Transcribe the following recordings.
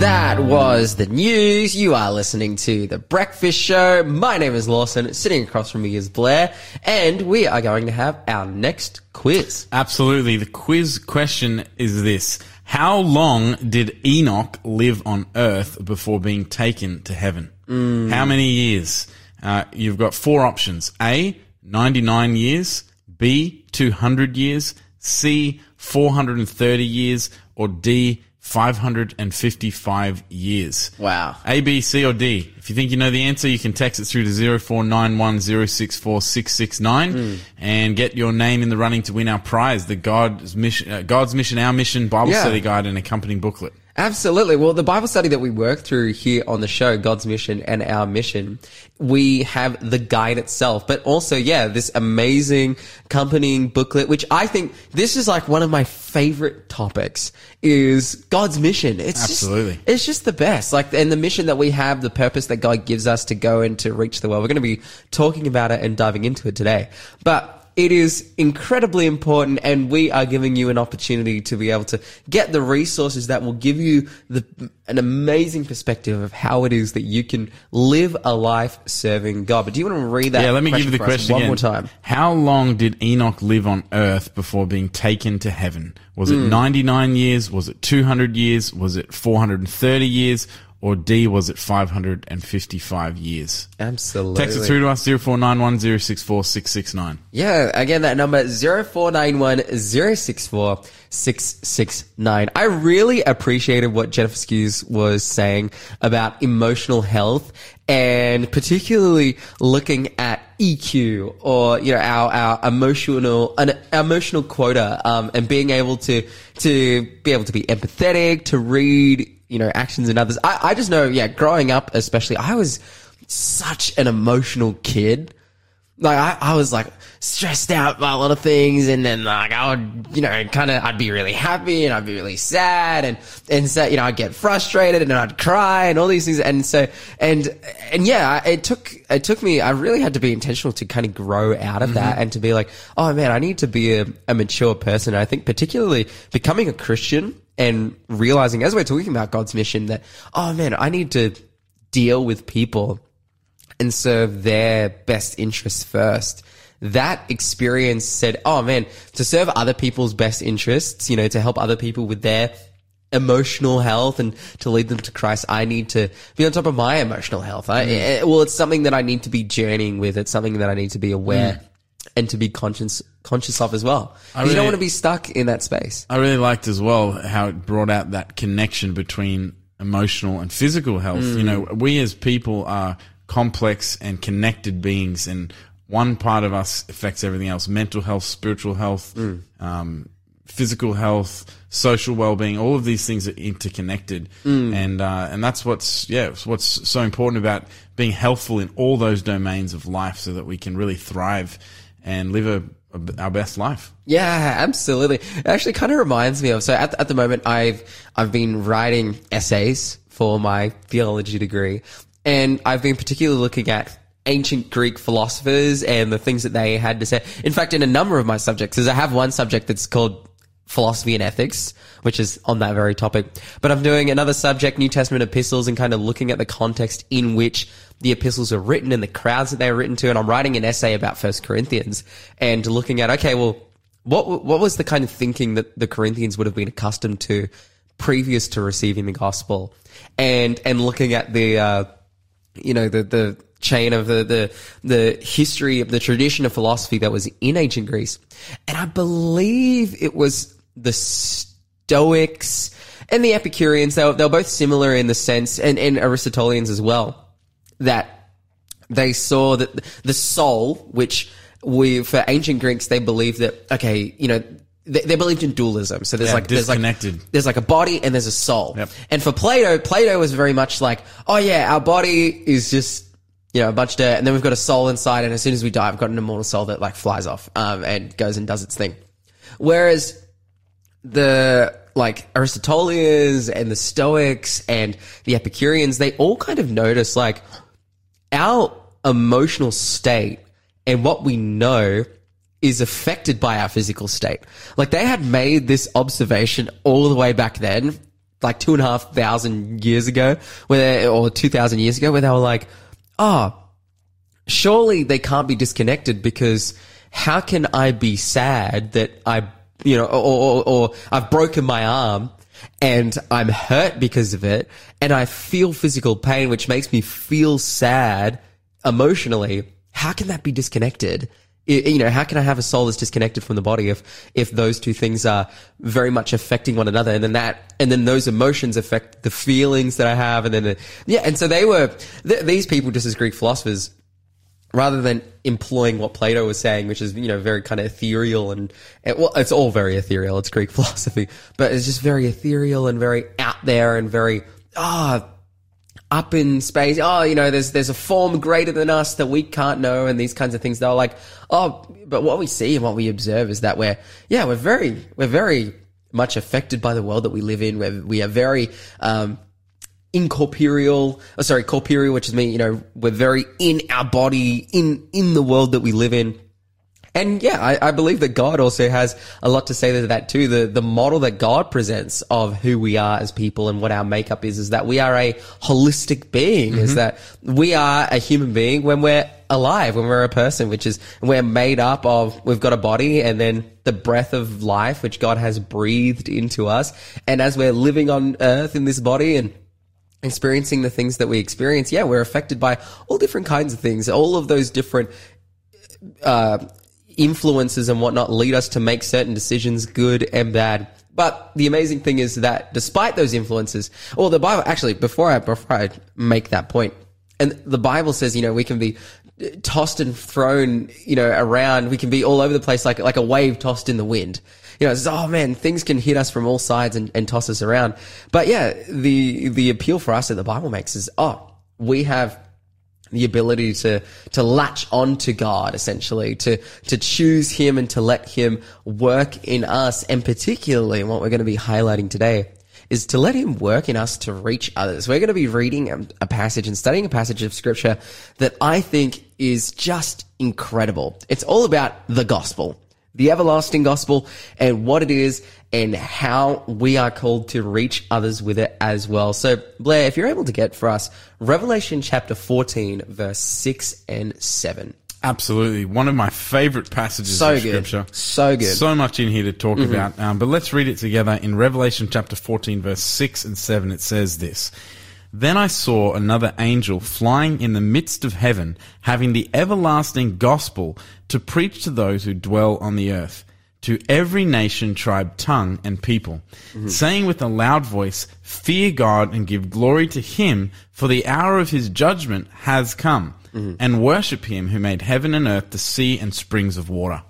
That was the news. You are listening to The Breakfast Show. My name is Lawson. Sitting across from me is Blair. And we are going to have our next quiz. Absolutely. The quiz question is this. How long did Enoch live on earth before being taken to heaven? How many years? Uh, you've got four options. A, 99 years. B, 200 years. C, 430 years. Or D, 555 years. Wow. A, B, C, or D. If you think you know the answer, you can text it through to 0491064669 and get your name in the running to win our prize, the God's mission, uh, God's mission, our mission Bible Yeah. study guide and accompanying booklet. Absolutely. Well, the Bible study that we work through here on the show, God's mission and our mission, we have the guide itself, but also, yeah, this amazing accompanying booklet, which I think this is like one of my favorite topics is God's mission. It's Absolutely. Just, it's just the best. Like, and the mission that we have, the purpose that God gives us to go and to reach the world. We're going to be talking about it and diving into it today. But it is incredibly important and we are giving you an opportunity to be able to get the resources that will give you the, an amazing perspective of how it is that you can live a life serving God. But do you want to read that? yeah, let me give you the question one again. more time. How long did Enoch live on earth before being taken to heaven? Was it Hmm. 99 years? Was it 200 years? Was it 430 years? Or D, was it 555 years? Absolutely. Text it through to us, 0491 Yeah, again, that number 0491 064 669. I really appreciated what Jennifer Skews was saying about emotional health and particularly looking at EQ or, you know, our, our emotional, an emotional quota, um, and being able to, to be able to be empathetic, to read, you know, actions in others. I, I just know, yeah, growing up, especially, I was such an emotional kid like I, I was like stressed out by a lot of things and then like I would, you know, kind of, I'd be really happy and I'd be really sad and, and so, you know, I'd get frustrated and I'd cry and all these things. And so, and, and yeah, it took, it took me, I really had to be intentional to kind of grow out of that mm-hmm. and to be like, oh man, I need to be a, a mature person. And I think particularly becoming a Christian and realizing as we're talking about God's mission that, oh man, I need to deal with people and serve their best interests first. That experience said, oh man, to serve other people's best interests, you know, to help other people with their emotional health and to lead them to Christ, I need to be on top of my emotional health. I, eh, well, it's something that I need to be journeying with. It's something that I need to be aware and to be conscious, conscious of as well. 'Cause you don't want to be stuck in that space. I really liked as well how it brought out that connection between emotional and physical health. You know, we as people are complex and connected beings, and one part of us affects everything else mental health, spiritual health, um, physical health, social well-being. All of these things are interconnected, and uh, and that's what's yeah, what's so important about being healthful in all those domains of life, so that we can really thrive and live a, our best life. Yeah, absolutely. It actually kind of reminds me of so at, at the moment I've I've been writing essays for my theology degree, and I've been particularly looking at ancient Greek philosophers and the things that they had to say. In fact, in a number of my subjects, because I have one subject that's called philosophy and ethics, which is on that very topic. But I'm doing another subject, New Testament epistles, and kind of looking at the context in which the epistles are written and the crowds that they were written to. And I'm writing an essay about First Corinthians and looking at, okay, well, what, what was the kind of thinking that the Corinthians would have been accustomed to previous to receiving the gospel? And, and looking at the, uh, you know, the, the chain of the, the, the history of the tradition of philosophy that was in ancient Greece. And I believe it was the Stoics and the Epicureans. They were, they were both similar in the sense, and, and Aristotelians as well, that they saw that the soul, which we, for ancient Greeks, they believed that, okay, you know, they, they believed in dualism. So there's Yeah, like, there's like, there's like a body and there's a soul. Yep. And for Plato, Plato was very much like, oh yeah, our body is just, you know, a bunch of dirt, and then we've got a soul inside, and as soon as we die, we've got an immortal soul that like flies off, um, and goes and does its thing. Whereas the like Aristotelians and the Stoics and the Epicureans, they all kind of notice like our emotional state and what we know is affected by our physical state. Like they had made this observation all the way back then like two and a half thousand years ago, where they, or two thousand years ago, where they were like, "Oh, surely they can't be disconnected because how can I be sad that I, you know, or, or, or I've broken my arm and I'm hurt because of it and I feel physical pain, which makes me feel sad emotionally. How can that be disconnected? You know, how can I have a soul that's disconnected from the body if, if those two things are very much affecting one another? And then that, and then those emotions affect the feelings that I have. And then, the, yeah. And so they were, th- these people, just as Greek philosophers, rather than employing what Plato was saying, which is, you know, very kind of ethereal and, well, it's all very ethereal. It's Greek philosophy, but it's just very ethereal and very out there and very, ah, up in space. Oh, you know, there's, there's a form greater than us that we can't know and these kinds of things. They're like, oh, but what we see and what we observe is that we're, yeah, we're very, we're very much affected by the world that we live in. We're, we are very, um, incorporeal, oh, sorry, corporeal, which is me, you know, we're very in our body, in, in the world that we live in. And yeah, I, I believe that God also has a lot to say to that too. The the model that God presents of who we are as people and what our makeup is is that we are a holistic being. Is mm-hmm. that we are a human being when we're alive, when we're a person, which is we're made up of we've got a body and then the breath of life which God has breathed into us. And as we're living on earth in this body and experiencing the things that we experience, yeah, we're affected by all different kinds of things. All of those different uh, influences and whatnot lead us to make certain decisions, good and bad. But the amazing thing is that despite those influences, or the Bible, actually, before I, before I make that point, and the Bible says, you know, we can be tossed and thrown, you know, around. We can be all over the place like, like a wave tossed in the wind. You know, oh man, things can hit us from all sides and, and toss us around. But yeah, the, the appeal for us that the Bible makes is, oh, we have the ability to to latch on to God essentially to to choose him and to let him work in us and particularly what we're going to be highlighting today is to let him work in us to reach others. We're going to be reading a, a passage and studying a passage of scripture that I think is just incredible. It's all about the gospel, the everlasting gospel and what it is and how we are called to reach others with it as well. So Blair, if you're able to get for us Revelation chapter 14 verse 6 and 7. Absolutely. One of my favorite passages So of good. scripture. So good. Mm-hmm. So much in here to talk about. Um, but let's read it together. In Revelation chapter 14, verse 6 and 7, it says this. Then I saw another angel flying in the midst of heaven, having the everlasting gospel to preach to those who dwell on the earth, to every nation, tribe, tongue, and people, mm-hmm. saying with a loud voice, Fear God and give glory to him, for the hour of his judgment has come, mm-hmm. and worship him who made heaven and earth, the sea, and springs of water.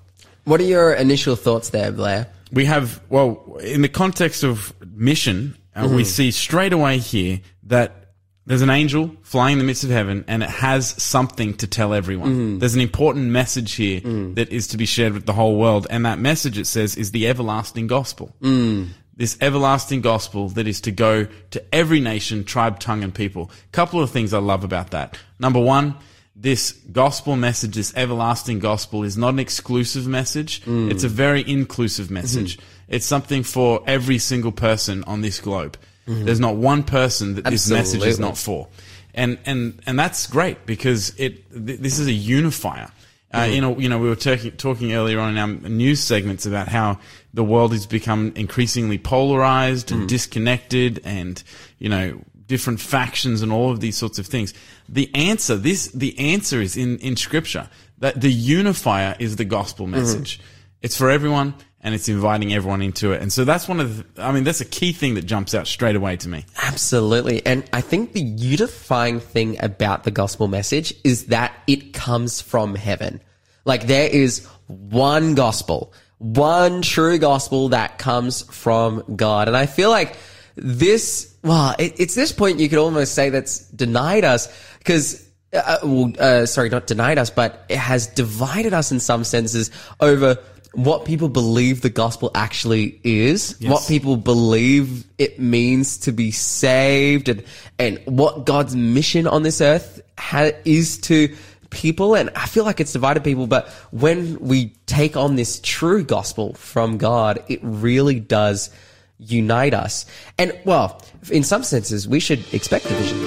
What are your initial thoughts there, Blair? We have, well, in the context of mission, uh, we mm-hmm. see straight away here that there's an angel flying in the midst of heaven and it has something to tell everyone. Mm. There's an important message here mm. that is to be shared with the whole world. And that message, it says, is the everlasting gospel. Mm. This everlasting gospel that is to go to every nation, tribe, tongue, and people. Couple of things I love about that. Number one, this gospel message, this everlasting gospel is not an exclusive message. It's a very inclusive message. Mm-hmm. It's something for every single person on this globe. Mm-hmm. There's not one person that this message is not for. And, and, and that's great because it, th- this is a unifier. Uh, mm-hmm. you know, you know, we were talking, talking earlier on in our news segments about how the world has become increasingly polarized and mm-hmm. disconnected and, you know, different factions and all of these sorts of things. The answer, this, the answer is in, in scripture that the unifier is the gospel message. It's for everyone and it's inviting everyone into it. And so that's one of the, I mean, that's a key thing that jumps out straight away to me. Absolutely. And I think the unifying thing about the gospel message is that it comes from heaven. Like there is one gospel, one true gospel that comes from God. And I feel like this, well, it, it's this point you could almost say that's denied us because uh, well, uh, sorry, not denied us, but it has divided us in some senses over what people believe the gospel actually is, what people believe it means to be saved, and and what God's mission on this earth ha- is to people. And I feel like it's divided people, but when we take on this true gospel from God, it really does unite us. And well, in some senses, we should expect division.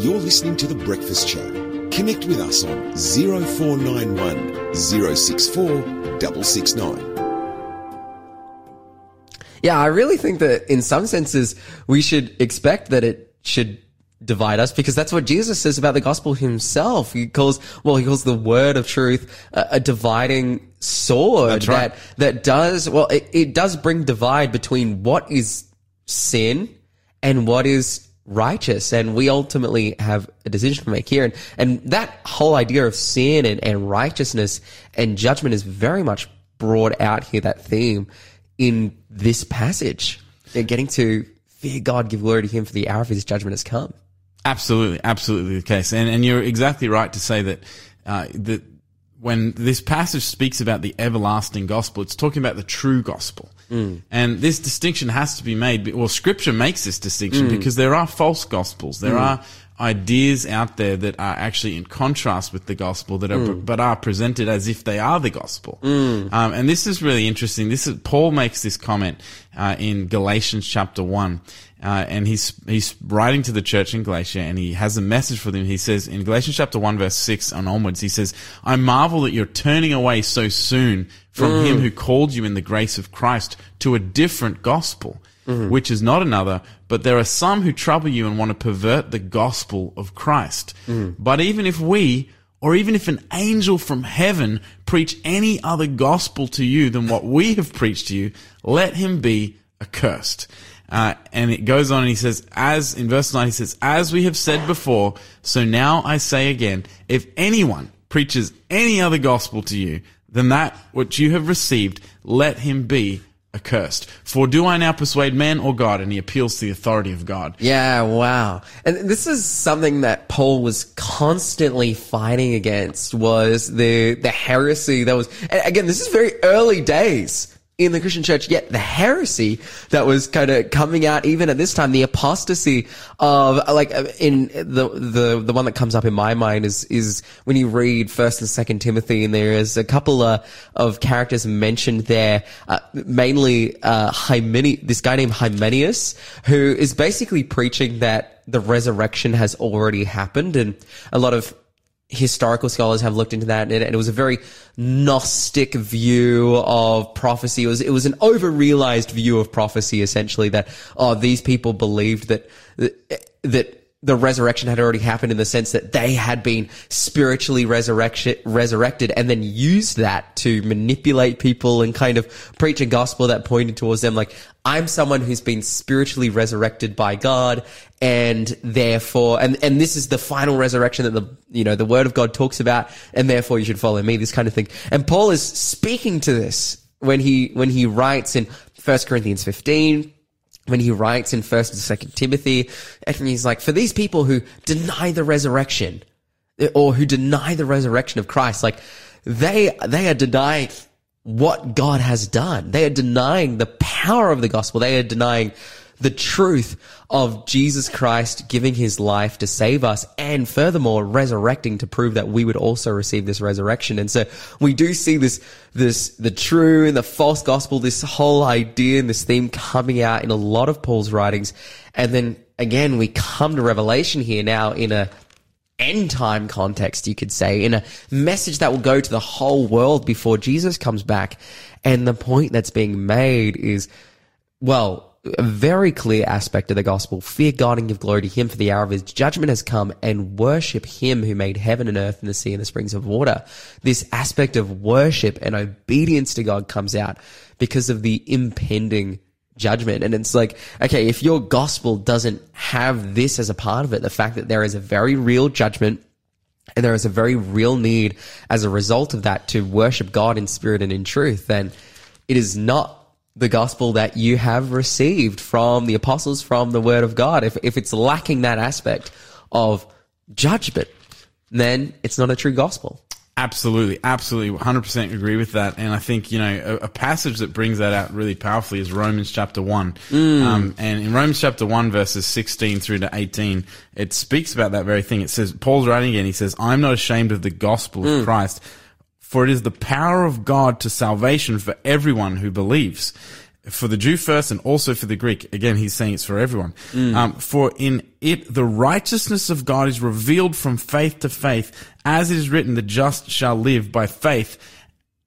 You're listening to The Breakfast Show. Connect with us on 0491 064 669. Yeah, I really think that in some senses, we should expect that it should divide us because that's what Jesus says about the gospel himself. He calls, well, he calls the word of truth a, a dividing sword That's right. that, that does, well, it, it does bring divide between what is sin and what is righteous. And we ultimately have a decision to make here. And, and that whole idea of sin and, and righteousness and judgment is very much brought out here, that theme in this passage. They're getting to fear God, give glory to him for the hour of his judgment has come. Absolutely, absolutely the case, and and you're exactly right to say that uh, that when this passage speaks about the everlasting gospel, it's talking about the true gospel, Mm. and this distinction has to be made. Well, Scripture makes this distinction mm. because there are false gospels, there mm. are ideas out there that are actually in contrast with the gospel that are but are presented as if they are the gospel. Um, and this is really interesting. This is Paul makes this comment uh, in Galatians chapter one. Uh, and he's he's writing to the church in Galatia, and he has a message for them. He says in Galatians chapter one, verse six and onwards, he says, "I marvel that you're turning away so soon from mm. him who called you in the grace of Christ to a different gospel, mm-hmm. which is not another. But there are some who trouble you and want to pervert the gospel of Christ. Mm. But even if we or even if an angel from heaven preach any other gospel to you than what we have preached to you, let him be accursed. Uh, and it goes on and he says, as in verse 9, he says, as we have said before, so now I say again, if anyone preaches any other gospel to you than that which you have received, let him be accursed. For do I now persuade man or God? And he appeals to the authority of God. Yeah, wow. And this is something that Paul was constantly fighting against was the the heresy that was again, this is very early days in the Christian church, yet the heresy that was kind of coming out even at this time, the apostasy of like uh, in the the the one that comes up in my mind is is when you read First and Second Timothy, and there is a couple of characters mentioned there, uh, mainly uh, Hymeni- this guy named Hymenaeus, who is basically preaching that the resurrection has already happened, and a lot of historical scholars have looked into that, and it, was a very Gnostic view of prophecy. It was it was an over-realized view of prophecy, essentially. That oh, these people believed that that. The resurrection had already happened in the sense that they had been spiritually resurrection, resurrected and then used that to manipulate people and kind of preach a gospel that pointed towards them like, I'm someone who's been spiritually resurrected by God and therefore, and, and this is the final resurrection that the, you know, the word of God talks about and therefore you should follow me, this kind of thing. And Paul is speaking to this when he, when he writes in 1 Corinthians 15, when he writes in first and second Timothy, and he's like, for these people who deny the resurrection, or who deny the resurrection of Christ, like they they are denying what God has done. They are denying the power of the gospel. They are denying the truth of Jesus Christ giving his life to save us and furthermore resurrecting to prove that we would also receive this resurrection. And so we do see this, this, the true and the false gospel, this whole idea and this theme coming out in a lot of Paul's writings. And then again, we come to Revelation here now in a end time context, you could say, in a message that will go to the whole world before Jesus comes back. And the point that's being made is, well, a very clear aspect of the gospel. Fear God and give glory to Him for the hour of His judgment has come and worship Him who made heaven and earth and the sea and the springs of water. This aspect of worship and obedience to God comes out because of the impending judgment. And it's like, okay, if your gospel doesn't have this as a part of it, the fact that there is a very real judgment and there is a very real need as a result of that to worship God in spirit and in truth, then it is not the gospel that you have received from the apostles, from the word of God. If, if it's lacking that aspect of judgment, then it's not a true gospel. Absolutely, absolutely, 100% agree with that. And I think, you know, a, a passage that brings that out really powerfully is Romans chapter 1. Um, and in Romans chapter 1, verses 16 through to 18, it speaks about that very thing. It says, Paul's writing again, he says, I'm not ashamed of the gospel of Christ, for it is the power of God to salvation for everyone who believes. for the Jew first and also for the Greek. Again, he's saying it's for everyone. Um, for in it, the righteousness of God is revealed from faith to faith, as it is written, the just shall live by faith.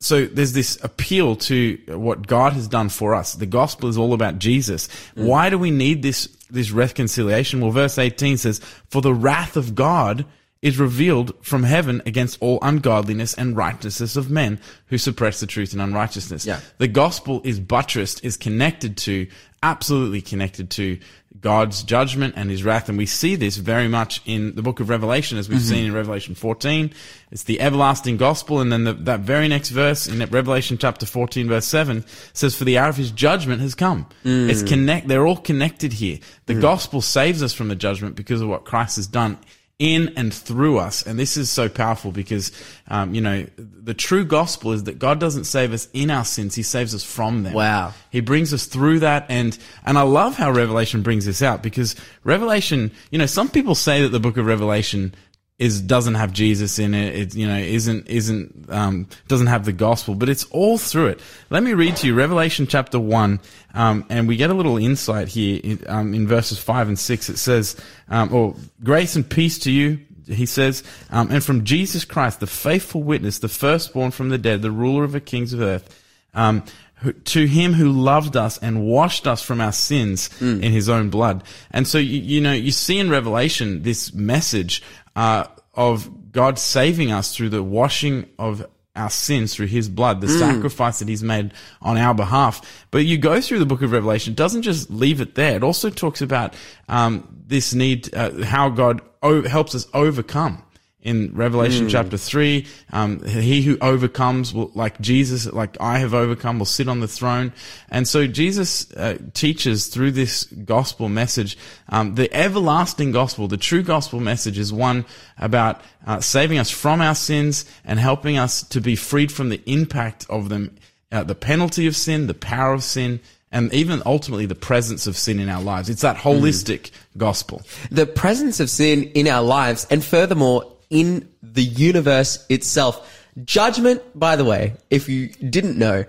So there's this appeal to what God has done for us. The gospel is all about Jesus. Why do we need this, this reconciliation? Well, verse 18 says, for the wrath of God is revealed from heaven against all ungodliness and righteousness of men who suppress the truth in unrighteousness. Yeah. The gospel is buttressed, is connected to, absolutely connected to God's judgment and his wrath. And we see this very much in the book of Revelation, as we've mm-hmm. seen in Revelation 14. It's the everlasting gospel. And then the, that very next verse in Revelation chapter 14, verse 7 says, For the hour of his judgment has come. Mm. It's connect, they're all connected here. The mm. gospel saves us from the judgment because of what Christ has done in and through us. And this is so powerful because, um, you know, the true gospel is that God doesn't save us in our sins. He saves us from them. Wow. He brings us through that. And, and I love how Revelation brings this out because Revelation, you know, some people say that the book of Revelation is doesn't have Jesus in it. It you know isn't isn't um, doesn't have the gospel, but it's all through it. Let me read to you Revelation chapter one, um, and we get a little insight here in, um, in verses five and six. It says, um, "Or grace and peace to you." He says, um, "And from Jesus Christ, the faithful witness, the firstborn from the dead, the ruler of the kings of earth." Um, who- to him who loved us and washed us from our sins in his own blood. And so, you, you know, you see in Revelation this message, uh, of God saving us through the washing of our sins through his blood, the sacrifice that he's made on our behalf. But you go through the book of Revelation, it doesn't just leave it there. It also talks about, um, this need, uh, how God o- helps us overcome in Revelation chapter three. Um, he who overcomes will, like Jesus, like I have overcome, will sit on the throne. And so Jesus uh, teaches through this gospel message, um, the everlasting gospel, the true gospel message is one about uh, saving us from our sins and helping us to be freed from the impact of them, uh, the penalty of sin, the power of sin. And even ultimately the presence of sin in our lives. It's that holistic gospel. the presence of sin in our lives, and furthermore, in the universe itself. Judgment, by the way, if you didn't know,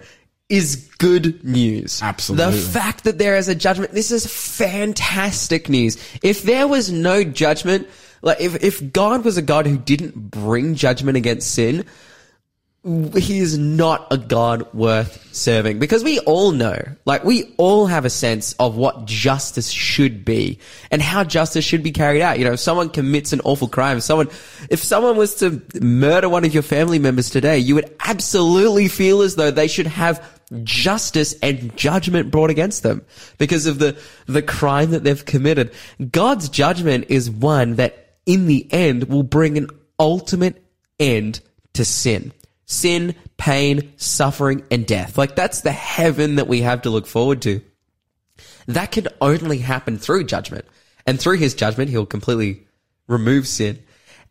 is good news. Absolutely. The fact that there is a judgment, this is fantastic news. If there was no judgment, like if, if God was a God who didn't bring judgment against sin, he is not a God worth serving because we all know, like we all have a sense of what justice should be and how justice should be carried out. You know, if someone commits an awful crime, if someone, if someone was to murder one of your family members today, you would absolutely feel as though they should have justice and judgment brought against them because of the, the crime that they've committed. God's judgment is one that in the end will bring an ultimate end to sin sin, pain, suffering, and death. Like that's the heaven that we have to look forward to. That can only happen through judgment. And through his judgment, he'll completely remove sin.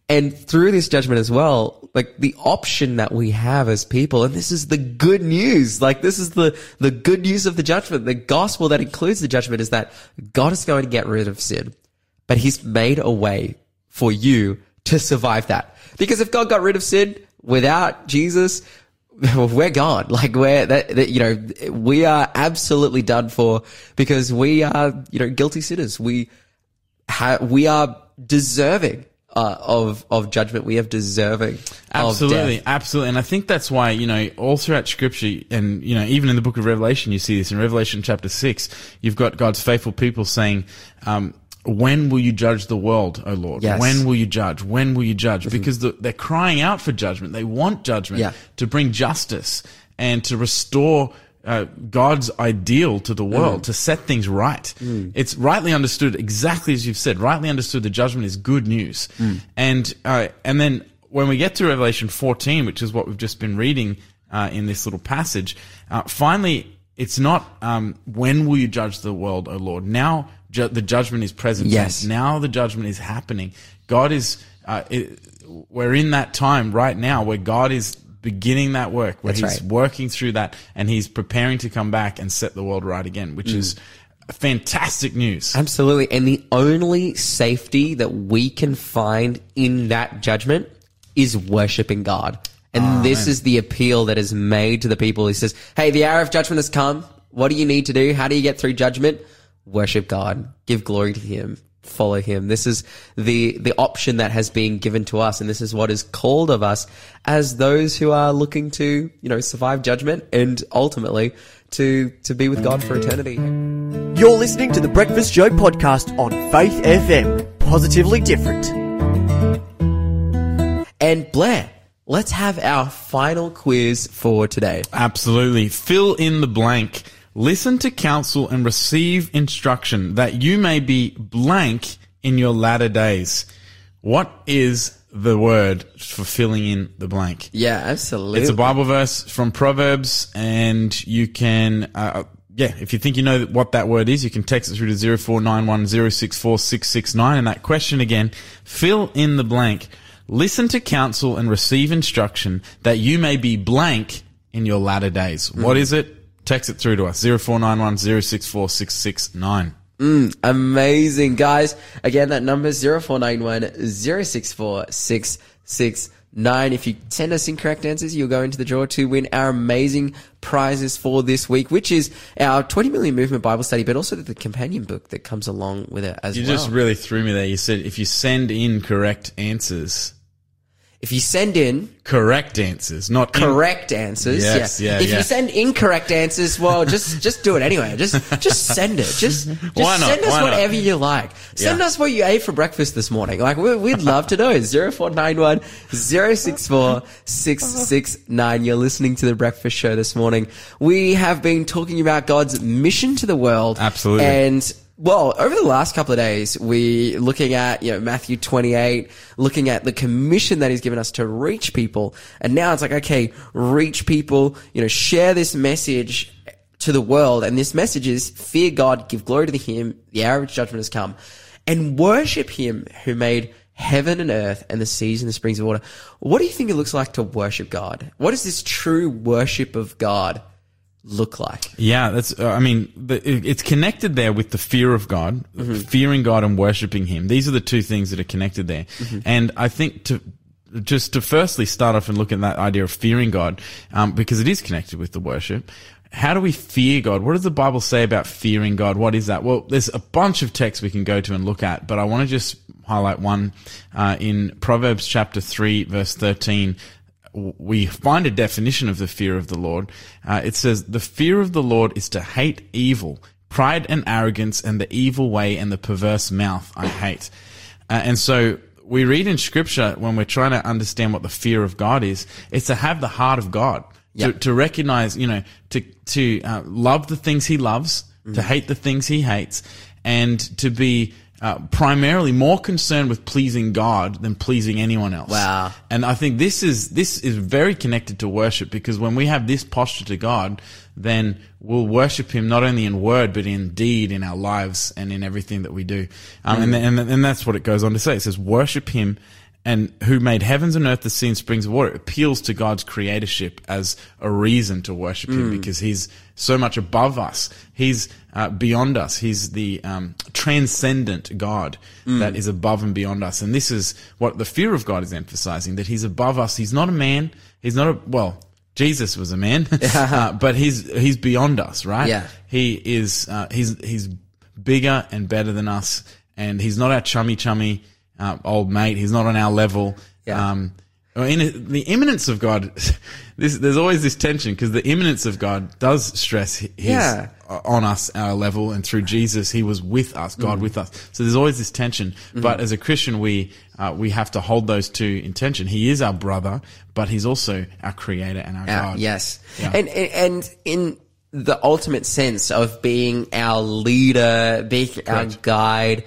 And through this judgment as well, like the option that we have as people, and this is the good news, like this is the, the good news of the judgment. The gospel that includes the judgment is that God is going to get rid of sin, but he's made a way for you to survive that. Because if God got rid of sin without Jesus, we're gone. Like we're that, that you know we are absolutely done for because we are you know guilty sinners. We ha- we are deserving uh, of of judgment. We have deserving Absolutely, absolutely, and I think that's why you know all throughout Scripture, and you know even in the Book of Revelation, you see this in Revelation chapter six. You've got God's faithful people saying, um, "When will you judge the world, O Lord? Yes. When will you judge? When will you judge?" Because the, they're crying out for judgment. They want judgment Yeah. to bring justice and to restore. Uh, God's ideal to the world Mm. to set things right. It's rightly understood, exactly as you've said. Rightly understood, the judgment is good news, Mm. and uh, and then when we get to Revelation 14, which is what we've just been reading uh, in this little passage, uh, finally, it's not um, when will you judge the world, O Lord? Now ju- the judgment is present. Yes. Now the judgment is happening. God is. Uh, it, we're in that time right now where God is beginning that work, where That's He's right. working through that, and He's preparing to come back and set the world right again, which Mm. is fantastic news. Absolutely. And the only safety that we can find in that judgment is worshiping God. And this is the appeal that is made to the people. He says, Hey, the hour of judgment has come. What do you need to do? How do you get through judgment? Worship God. Give glory to Him. Follow Him. This is the, the option that has been given to us. And this is what is called of us as those who are looking to, you know, survive judgment and ultimately to, to be with God for eternity. You're listening to the Breakfast Show podcast on Faith FM. Positively different. And Blair, let's have our final quiz for today. Absolutely. Fill in the blank. Listen to counsel and receive instruction that you may be blank in your latter days. What is the word for filling in the blank? Yeah, absolutely. It's a Bible verse from Proverbs, and you can, uh, yeah, if you think you know what that word is, you can text it through to 0491 And that question again, fill in the blank. Listen to counsel and receive instruction that you may be blank in your latter days. What is it? Text it through to us 0491 064669. Mm, amazing, guys. Again, that number is 0491 064 669. If you send us incorrect answers, you'll go into the draw to win our amazing prizes for this week, which is our 20 million movement Bible study, but also the companion book that comes along with it as You well. You just really threw me there. You said if you send in correct answers, if you send in correct answers, not in- correct answers, Yes, yeah, if yeah. you send incorrect answers, well, just just do it anyway. Just just send it. Just, just Why not? send us Why not? whatever you like. Send Yeah. us what you ate for breakfast this morning. Like we, we'd love to know. Zero four nine one zero six four six six nine. You're listening to the Breakfast Show this morning. We have been talking about God's mission to the world. Absolutely. And well, over the last couple of days, we looking at, you know, Matthew 28, looking at the commission that he's given us to reach people. And now it's like, okay, reach people, you know, share this message to the world. And this message is fear God, give glory to him. The hour of judgment has come and worship him who made heaven and earth and the seas and the springs of water. What do you think it looks like to worship God? What is this true worship of God look like? Yeah, that's. Uh, I mean, the, it's connected there with the fear of God, fearing God and worshiping Him. These are the two things that are connected there. And I think to just to firstly start off and look at that idea of fearing God, um, because it is connected with the worship. How do we fear God? What does the Bible say about fearing God? What is that? Well, there's a bunch of texts we can go to and look at, but I want to just highlight one uh, in Proverbs chapter three, verse thirteen we find a definition of the fear of the Lord. Uh, it says, the fear of the Lord is to hate evil, pride and arrogance and the evil way and the perverse mouth I hate. Uh, and so we read in scripture when we're trying to understand what the fear of God is, it's to have the heart of God. To, Yep. to recognize, you know, to, to uh, love the things he loves, to hate the things he hates, and to be uh, primarily more concerned with pleasing God than pleasing anyone else. Wow. And I think this is this is very connected to worship because when we have this posture to God, then we'll worship Him not only in word but in deed in our lives and in everything that we do. Um, and, and and that's what it goes on to say. It says, "Worship Him." And who made heavens and earth, the sea and springs of water? It appeals to God's creatorship as a reason to worship Him because He's so much above us. He's uh, beyond us. He's the um, transcendent God that is above and beyond us. And this is what the fear of God is emphasizing: that He's above us. He's not a man. He's not a well. Jesus was a man, uh, but he's he's beyond us, right? Yeah. He is. Uh, he's he's bigger and better than us, and he's not our chummy chummy uh, old mate. He's not on our level. Yeah. Um, in the immanence of God, this, there's always this tension because the immanence of God does stress his, Yeah. on us, our level, and through Jesus, He was with us, Mm. God with us. So there's always this tension. Mm-hmm. But as a Christian, we uh, we have to hold those two in tension. He is our brother, but He's also our Creator and our Yeah, God. yes. Yeah. And, and and in the ultimate sense of being our leader, being our guide,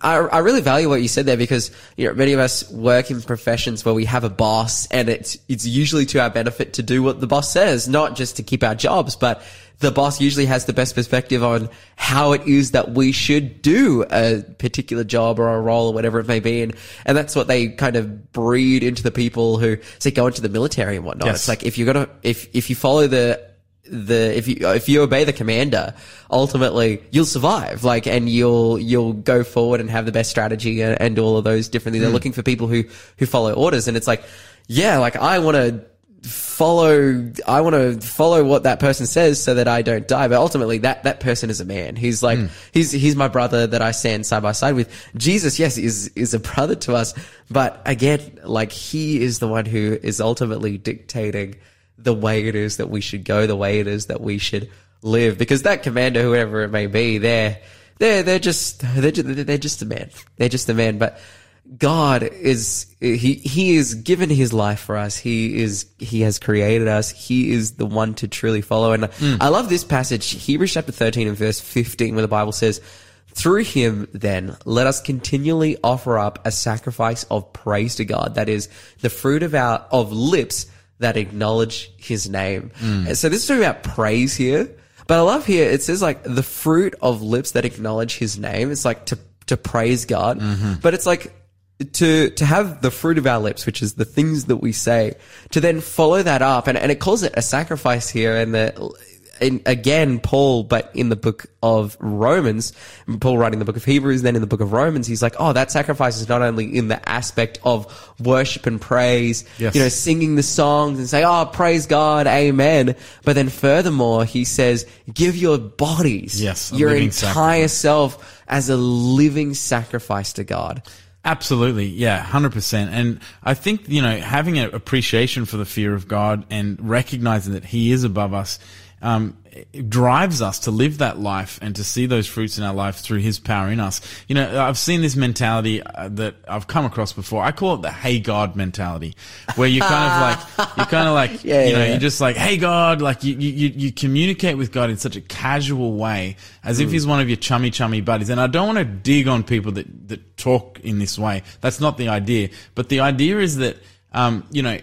I, I really value what you said there because you know many of us work in professions where we have a boss, and it's it's usually to our benefit to do what the boss says, not just to keep our jobs, but the boss usually has the best perspective on how it is that we should do a particular job or a role or whatever it may be. And, and that's what they kind of breed into the people who say go into the military and whatnot. Yes. It's like if you're gonna, if, if you follow the, the, if you, if you obey the commander, ultimately you'll survive. Like, and you'll, you'll go forward and have the best strategy and, and all of those different things. They're hmm. looking for people who, who follow orders. And it's like, yeah, like I want to, follow I want to follow what that person says so that I don't die but ultimately that that person is a man he's like hmm. he's he's my brother that I stand side by side with Jesus yes is is a brother to us but again like he is the one who is ultimately dictating the way it is that we should go the way it is that we should live because that commander whoever it may be they're they're they're just they're just, they're just a man they're just a man but God is he he is given his life for us. He is he has created us. He is the one to truly follow. And hmm. I love this passage, Hebrews chapter 13 and verse 15 where the Bible says, "Through him then let us continually offer up a sacrifice of praise to God, that is the fruit of our of lips that acknowledge his name." Hmm. And so this is talking about praise here. But I love here it says like the fruit of lips that acknowledge his name. It's like to to praise God. Mm-hmm. But it's like to to have the fruit of our lips, which is the things that we say, to then follow that up, and, and it calls it a sacrifice here, and the and again Paul, but in the book of Romans, Paul writing the book of Hebrews, then in the book of Romans, he's like, oh, that sacrifice is not only in the aspect of worship and praise, Yes. you know, singing the songs and say, oh, praise God, amen, but then furthermore, he says, give your bodies, Yes, your entire sacrifice. self as a living sacrifice to God. Absolutely, yeah, hundred percent. And I think you know having an appreciation for the fear of God and recognizing that He is above us um, drives us to live that life and to see those fruits in our life through His power in us. You know, I've seen this mentality uh, that I've come across before. I call it the "Hey God" mentality, where you kind of like you kind of like Yeah, you know yeah. you're just like "Hey God," like you you you communicate with God in such a casual way as Mm. if He's one of your chummy chummy buddies. And I don't want to dig on people that that talk in this way. That's not the idea. But the idea is that um, you know,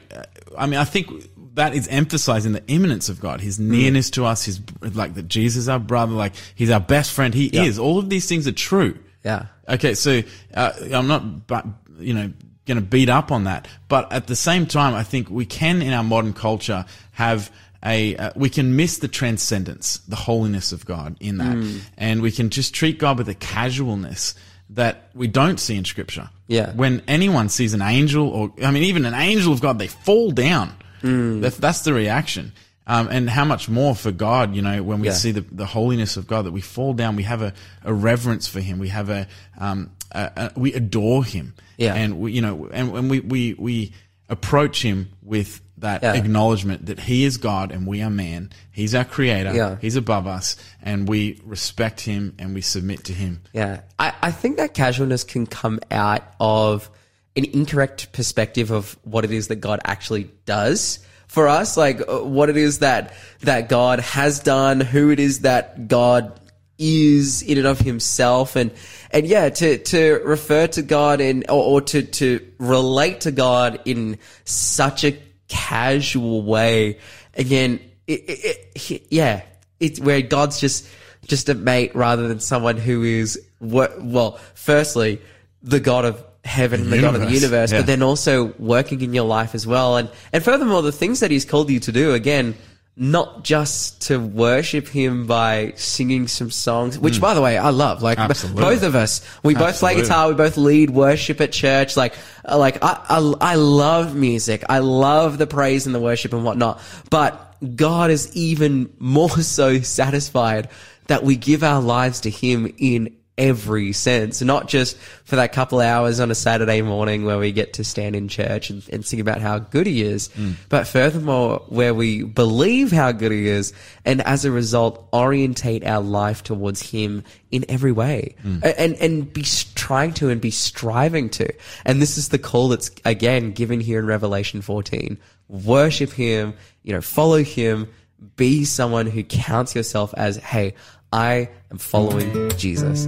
I mean, I think that is emphasizing the immanence of God, His nearness to us, His like that Jesus our brother, like He's our best friend. He is. All of these things are true. Yeah. Okay, so uh, I'm not, but you know, going to beat up on that. But at the same time, I think we can, in our modern culture, have a uh, we can miss the transcendence, the holiness of God in that, Mm. and we can just treat God with a casualness that we don't see in Scripture. Yeah. When anyone sees an angel, or I mean, even an angel of God, they fall down. Mm. That, that's the reaction. Um, and how much more for God, you know, when we Yeah. see the, the holiness of God, that we fall down, we have a, a reverence for Him, we have a, um, a, a we adore Him, Yeah. and we, you know, and, and we, we, we approach Him with that Yeah. acknowledgement that He is God and we are man. He's our Creator. Yeah. He's above us, and we respect Him and we submit to Him. Yeah. I, I think that casualness can come out of an incorrect perspective of what it is that God actually does for us, like uh, what it is that, that God has done, who it is that God is in and of himself. And and yeah to to refer to God in or, or to to relate to God in such a casual way again it, it, it, yeah it's where God's just just a mate rather than someone who is well firstly the God of heaven and the God of the universe, universe yeah. but then also working in your life as well and and furthermore the things that he's called you to do again not just to worship him by singing some songs, which by the way, I love. Like Absolutely. both of us, we both play guitar, we both lead worship at church. Like, uh, like I, I, I love music. I love the praise and the worship and whatnot. But God is even more so satisfied that we give our lives to him in every sense, not just for that couple hours on a Saturday morning where we get to stand in church and, and sing about how good he is, mm. but furthermore, where we believe how good he is and as a result orientate our life towards him in every way mm. A- and, and be trying to and be striving to. And this is the call that's again given here in Revelation 14. Worship him, you know, follow him, be someone who counts yourself as, hey, I am following Jesus.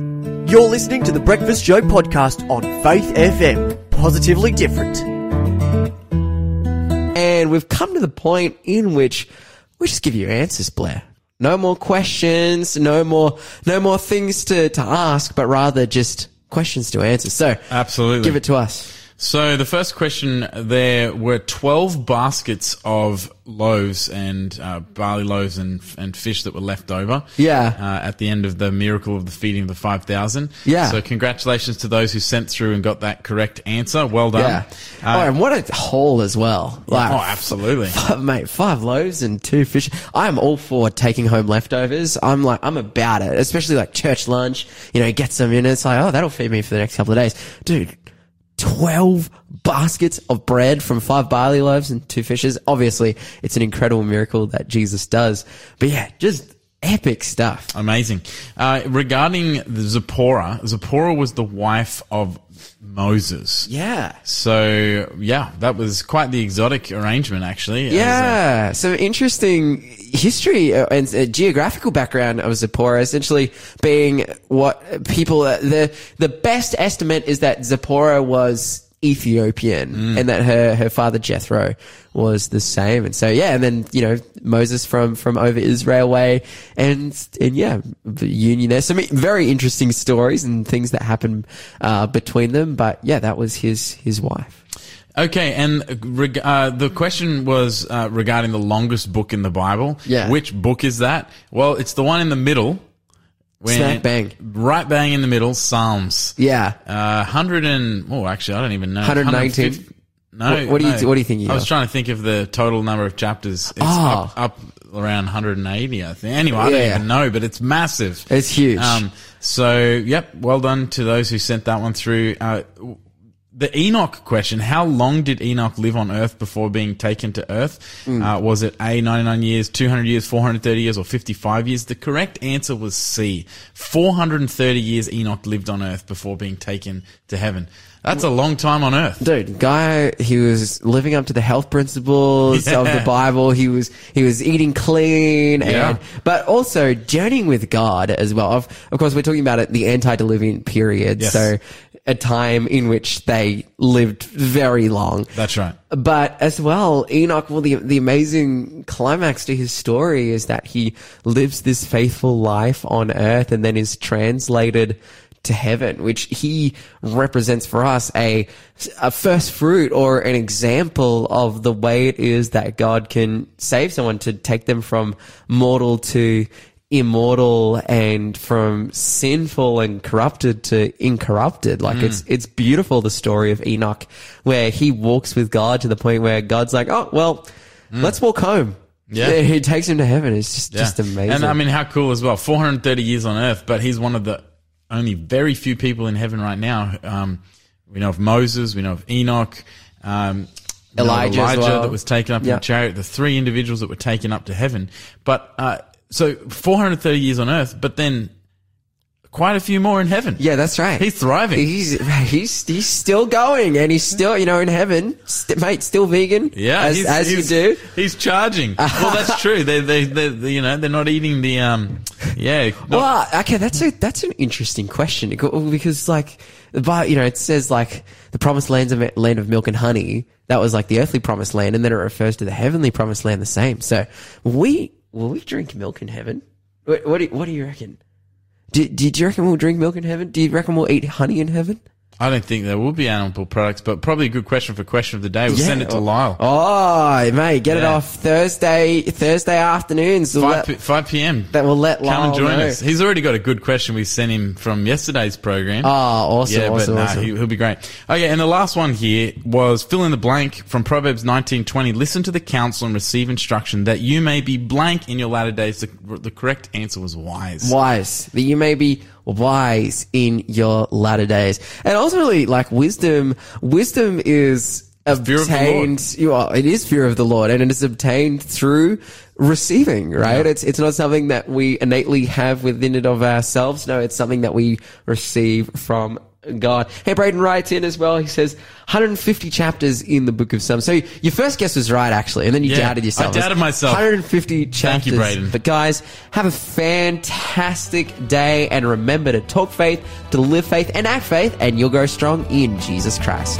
You're listening to the Breakfast Show podcast on Faith FM. Positively different. And we've come to the point in which we just give you answers, Blair. No more questions, no more, no more things to, to ask, but rather just questions to answer. So Absolutely. give it to us. So the first question, there were 12 baskets of loaves and uh, barley loaves and, and fish that were left over. Yeah. Uh, at the end of the miracle of the feeding of the 5,000. Yeah. So congratulations to those who sent through and got that correct answer. Well done. Yeah. oh, and what a haul as well. Like, oh, absolutely. Five, mate, five loaves and two fish. I'm all for taking home leftovers. I'm like, I'm about it, especially like church lunch. You know, get some in. It's like, oh, that'll feed me for the next couple of days, dude. 12 baskets of bread from five barley loaves and two fishes. Obviously, it's an incredible miracle that Jesus does. But yeah, just epic stuff. Amazing. Uh, regarding the Zipporah, Zipporah was the wife of Moses. Yeah. So yeah, that was quite the exotic arrangement, actually. Uh, Yeah, some interesting history uh, and uh, geographical background of Zipporah. Essentially, being what people the the best estimate is that Zipporah was Ethiopian and that her her father Jethro was the same. And so yeah, and then you know Moses from from over Israel way, and and yeah, the union there. Some very interesting stories and things that happen uh, between them. But yeah, that was his his wife. Okay, and reg- uh, the question was uh, regarding the longest book in the Bible. Yeah. Which book is that? Well, it's the one in the middle. When- Smack bang. Right bang in the middle, Psalms. Yeah. Uh, 100 and, oh, actually, I don't even know. 119? No. What- what do you- what do you think you I was trying to think of the total number of chapters. It's Ah. up, up around 180, I think. Anyway, I Yeah. don't even know, but it's massive. It's huge. Um, so, yep, well done to those who sent that one through. Uh, the Enoch question, how long did Enoch live on earth before being taken to earth? Hmm. Uh, was it A, 99 years, 200 years, 430 years, or 55 years? The correct answer was C. 430 years Enoch lived on earth before being taken to heaven. That's a long time on earth. Dude, guy, he was living up to the health principles of the Bible. He was, he was eating clean Yeah. but also journeying with God as well. Of, of course, we're talking about it, the antediluvian period. Yes. So a time in which they lived very long. That's right. But as well, Enoch, well, the, the amazing climax to his story is that he lives this faithful life on earth and then is translated to heaven, which he represents for us a, a first fruit or an example of the way it is that God can save someone to take them from mortal to immortal and from sinful and corrupted to incorrupted. Like it's, it's beautiful, the story of Enoch, where he walks with God to the point where God's like, oh, well, let's walk home. Yeah. He takes him to heaven. It's just, Yeah. just amazing. And I mean, how cool as well. 430 years on earth, but he's one of the only very few people in heaven right now. Um, we know of Moses, we know of Enoch, um, Elijah as Elijah well. that was taken up in the chariot, the three individuals that were taken up to heaven. But, uh, so 430 years on earth, but then quite a few more in heaven. yeah, that's right. He's thriving. He's, he's, he's still going and he's still, you know, in heaven. St- mate, still vegan. Yeah, As, he's, as he's- you do. He's charging. well, that's true. They, they, they, you know, they're not eating the, um, yeah. not- Well, okay, that's a that's an interesting question because like, but you know, it says like the promised land's a land of milk and honey. That was like the earthly promised land, and then it refers to the heavenly promised land the same. So, we will we drink milk in heaven? What, what do you, what do you reckon? Do, do you reckon we'll drink milk in heaven? Do you reckon we'll eat honey in heaven? I don't think there will be animal products, but probably a good question for question of the day. We'll send it to Lyle. Oh, mate, get it off Thursday Thursday afternoons. We'll 5, let- p- 5 p.m. that will let Come Lyle and join know. us. He's already got a good question we sent him from yesterday's program. Oh, awesome, yeah, awesome, but nah, awesome. he, will be great. Okay, and the last one here was fill in the blank from Proverbs 19:20. Listen to the counsel and receive instruction that you may be blank in your latter days. The, the correct answer was wise. wise that you may be wise in your latter days. And ultimately like wisdom wisdom is fear of the Lord. obtained you are, it is fear of the lord and it is obtained through receiving right? It's it's not something that we innately have within it of ourselves. No it's something that we receive from God. Hey, Braden writes in as well. He says 150 chapters in the book of Psalms. So your first guess was right, actually, and then you Yeah, doubted yourself. I doubted myself. 150 chapters. Thank you, Braden. But guys, have a fantastic day and remember to talk faith, to live faith, and act faith, and you'll grow strong in Jesus Christ.